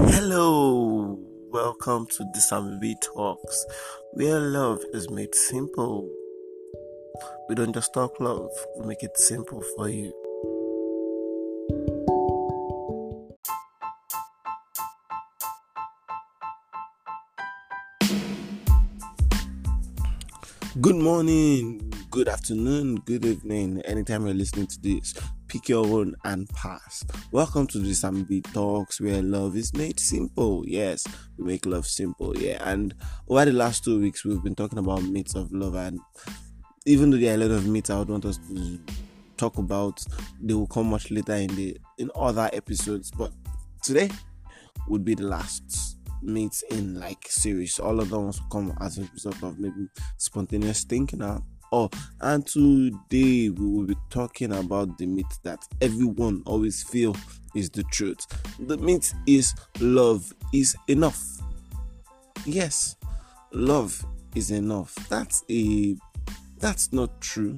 Hello, welcome to Disability Talks, where love is made simple. We don't just talk love, we make it simple for you. Good morning, good afternoon, good evening, anytime you're listening to this pick your own and pass. Welcome to the Sambi Talks where love is made simple. Yes, we make love simple. Yeah, and over the last two weeks, we've been talking about myths of love, and even though there are a lot of myths, I would want us to talk about, they will come much later in the in other episodes. But today would be the last myths in like series. All of them will come as a result of maybe spontaneous thinking Oh, and today we will be talking about the myth that everyone always feel is the truth. The myth is love is enough. Yes, love is enough. That's a that's not true.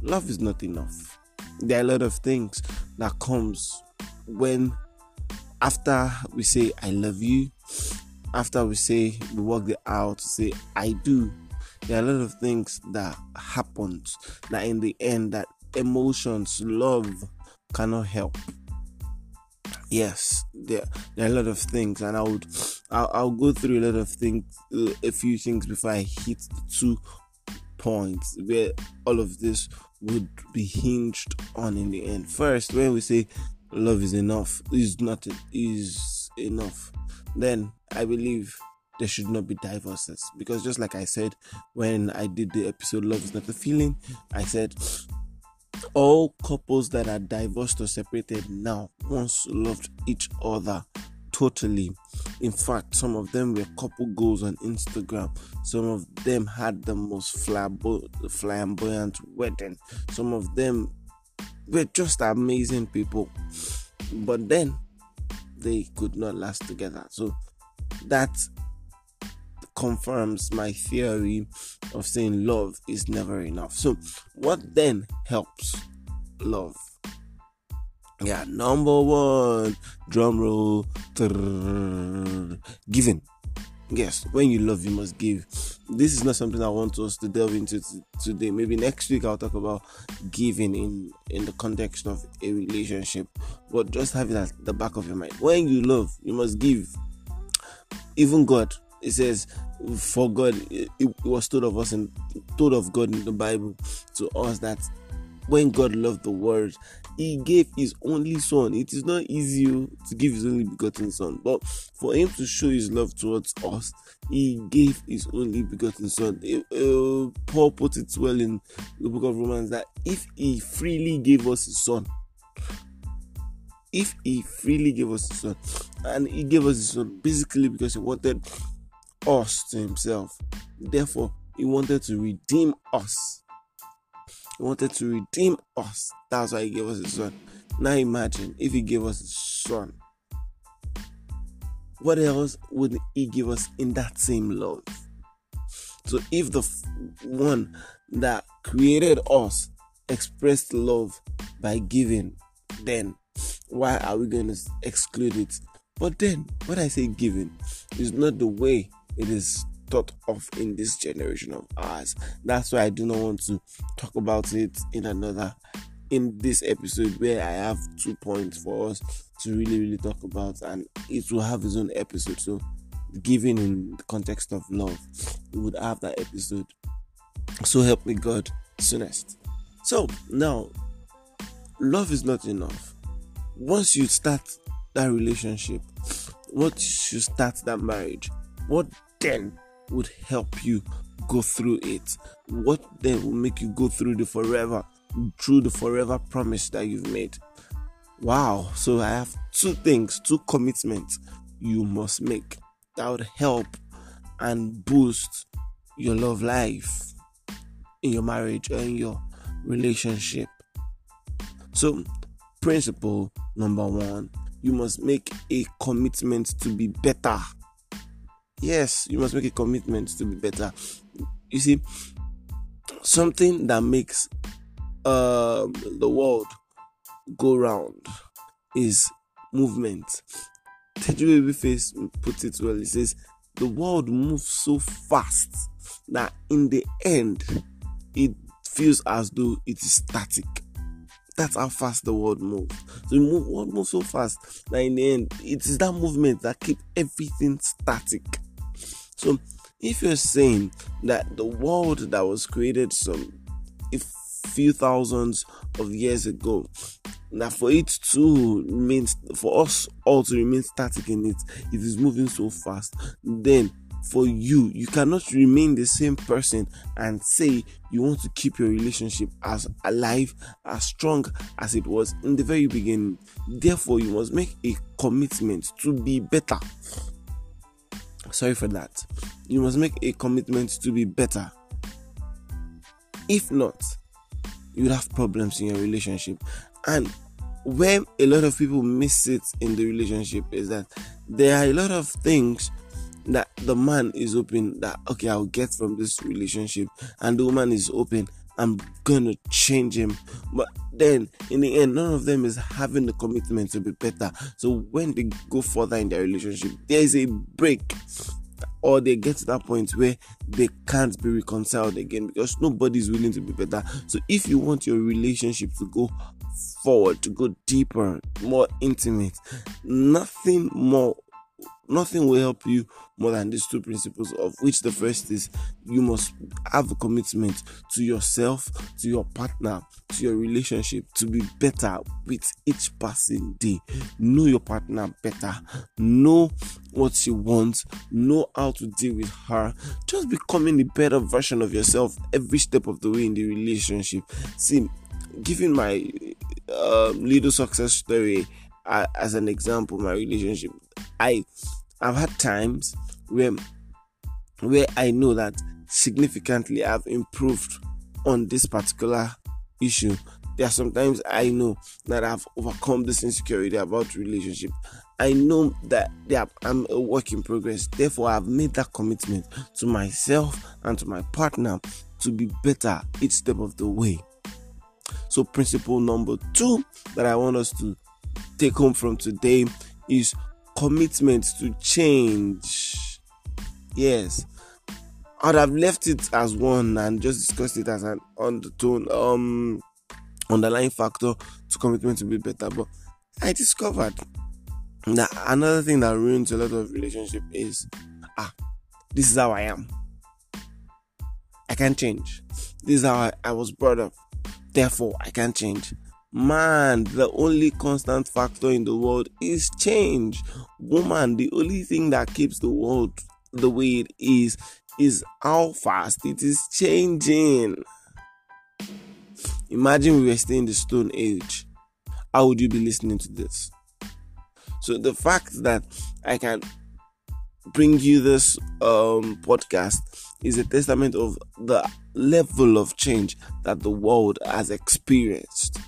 Love is not enough. There are a lot of things that comes when after we say I love you, after we say we work it out, to say I do there are a lot of things that happens that in the end that emotions love cannot help. Yes there, there are a lot of things and i would I'll, I'll go through a lot of things a few things before i hit the two points where all of this would be hinged on in the end. First when we say love is enough is not is enough then i believe there should not be divorces because just like I said when I did the episode Love is not a feeling, I said all couples that are divorced or separated now once loved each other totally. In fact, some of them were couple goals on Instagram. Some of them had the most flamboyant wedding. Some of them were just amazing people. But then they could not last together. So that confirms my theory of saying love is never enough. So, what then helps love? Yeah, number one, drum roll, giving. Yes, when you love, you must give. This is not something I want us to delve into t- today. Maybe next week I'll talk about giving in in the context of a relationship. But just have it at the back of your mind. When you love, you must give. Even God it says for god it, was told of us and told of god in the bible to us that when god loved the world he gave his only son. It is not easy oh, to give his only begotten son but for him to show his love towards us he gave his only begotten son. Uh, paul put it well in the book of romans that if he freely gave us his son if he freely gave us his son and he gave us his son basically because he wanted us to himself. Therefore, he wanted to redeem us. He wanted to redeem us. That's why he gave us his son. Now imagine if he gave us his son. What else would he give us in that same love? So if the one that created us expressed love by giving, then why are we going to exclude it? But then, when I say giving, is not the way it is thought of in this generation of ours. That's why I do not want to talk about it in another in this episode where I have two points for us to really really talk about and it will have its own episode. So given in the context of love, we would have that episode. So help me God soonest. So now love is not enough. Once you start that relationship, once you start that marriage, what then would help you go through it? What then will make you go through the forever, through the forever promise that you've made? Wow. So I have two things, two commitments you must make that would help and boost your love life in your marriage or in your relationship. So, principle number one, you must make a commitment to be better Yes, you must make a commitment to be better. You see, something that makes um, the world go round is movement. Teju Babyface put it well. He says, The world moves so fast that in the end, it feels as though it is static. That's how fast the world moves. So the world moves so fast that in the end, it is that movement that keeps everything static. So if you're saying that the world that was created some a few thousands of years ago that for it to remain for us all to remain static in it it is moving so fast then for you you cannot remain the same person and say you want to keep your relationship as alive as strong as it was in the very beginning. Therefore you must make a commitment to be better sorry for that. You must make a commitment to be better. If not you will have problems in your relationship. And where a lot of people miss it in the relationship is that there are a lot of things that the man is open that okay I'll get from this relationship and the woman is open I'm gonna change him. But then in the end none of them is having the commitment to be better. So when they go further in their relationship there is a break. Or they get to that point where they can't be reconciled again because nobody's willing to be better. So if you want your relationship to go forward to go deeper more intimate nothing more nothing will help you more than these two principles of which the first is you must have a commitment to yourself to your partner to your relationship to be better with each passing day. Know your partner better. Know what she wants. Know how to deal with her. Just becoming a better version of yourself every step of the way in the relationship. See giving my uh, little success story uh, as an example my relationship i I've had times where where I know that significantly I've improved on this particular issue. There are sometimes I know that I've overcome this insecurity about relationship. I know that I'm a work in progress. Therefore, I've made that commitment to myself and to my partner to be better each step of the way. So, principle number two that I want us to take home from today is commitment to change. Yes. I'd have left it as one and just discussed it as an undertone, um, underlying factor to commitment to be better. But I discovered that another thing that ruins a lot of relationship is ah, this is how I am. I can't change. This is how I, I was brought up. Therefore, I can't change. Man, the only constant factor in the world is change. Woman, the only thing that keeps the world the way it is is how fast it is changing. Imagine we were still in the Stone Age. How would you be listening to this? So the fact that I can bring you this um, podcast is a testament of the level of change that the world has experienced.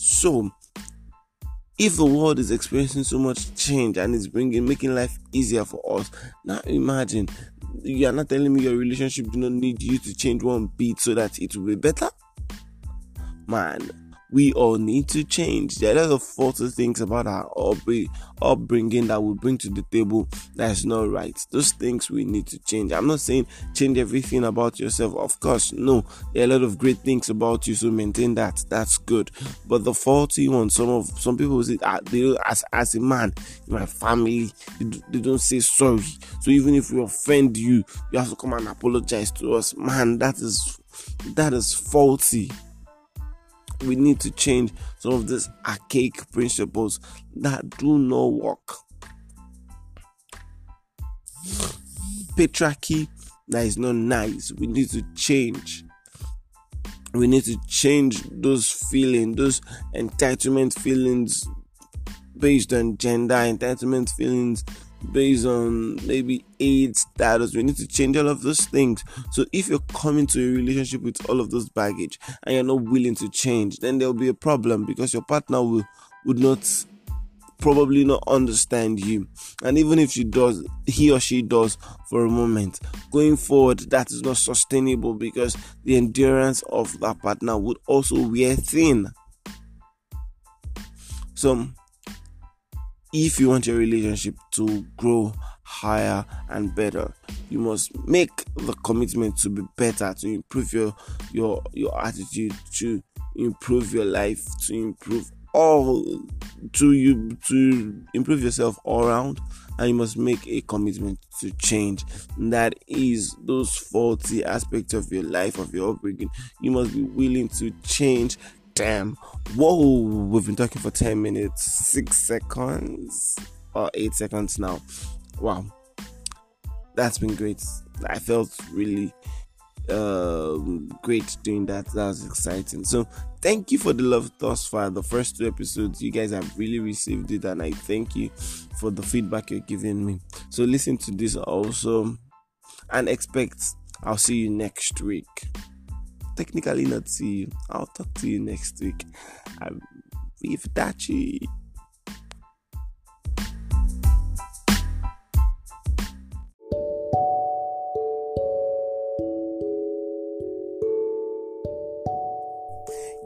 So, if the world is experiencing so much change and it's bringing making life easier for us, now imagine you are not telling me your relationship do not need you to change one bit so that it will be better. Man, we all need to change. There are a lot of faulty things about our upbringing that we bring to the table that is not right. Those things we need to change. I'm not saying change everything about yourself. Of course, no. There are a lot of great things about you, so maintain that. That's good. But the faulty one, some of some people say, ah, they, as as a man in my family, they, they don't say sorry. So even if we offend you, you have to come and apologize to us. Man, that is that is faulty we need to change some of these archaic principles that do not work. Patriarchy that is not nice. We need to change. We need to change those feelings, those entitlement feelings based on gender, entitlement feelings based on maybe age status. We need to change all of those things. So if you're coming to a relationship with all of those baggage and you're not willing to change, then there'll be a problem because your partner will would not probably not understand you. And even if she does, he or she does for a moment, going forward, that is not sustainable because the endurance of that partner would also wear thin. So if you want your relationship to grow higher and better you must make the commitment to be better to improve your your your attitude to improve your life to improve all to you to improve yourself all around. And you must make a commitment to change. That is those faulty aspects of your life of your upbringing. You must be willing to change damn whoa we've been talking for 10 minutes 6 seconds or 8 seconds now wow that's been great i felt really um, great doing that. That was exciting. So, thank you for the love thus far. The first two episodes, you guys have really received it, and I thank you for the feedback you're giving me. So, listen to this also and expect I'll see you next week. Technically, not see you. I'll talk to you next week. I'm with.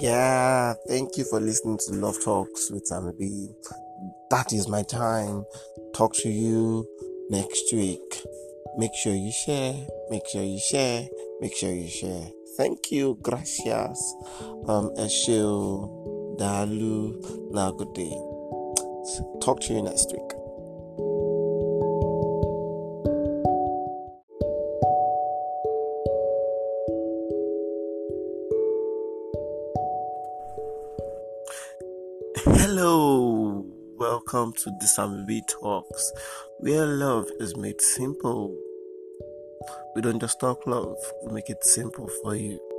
Yeah, thank you for listening to Love Talks with Sammy. That is my time. Talk to you next week. Make sure you share, make sure you share, make sure you share. Thank you, gracias. Um, Eshil, Dalu, day. Talk to you next week. Hello, welcome to B Talks, where love is made simple. We don't just talk love, we make it simple for you.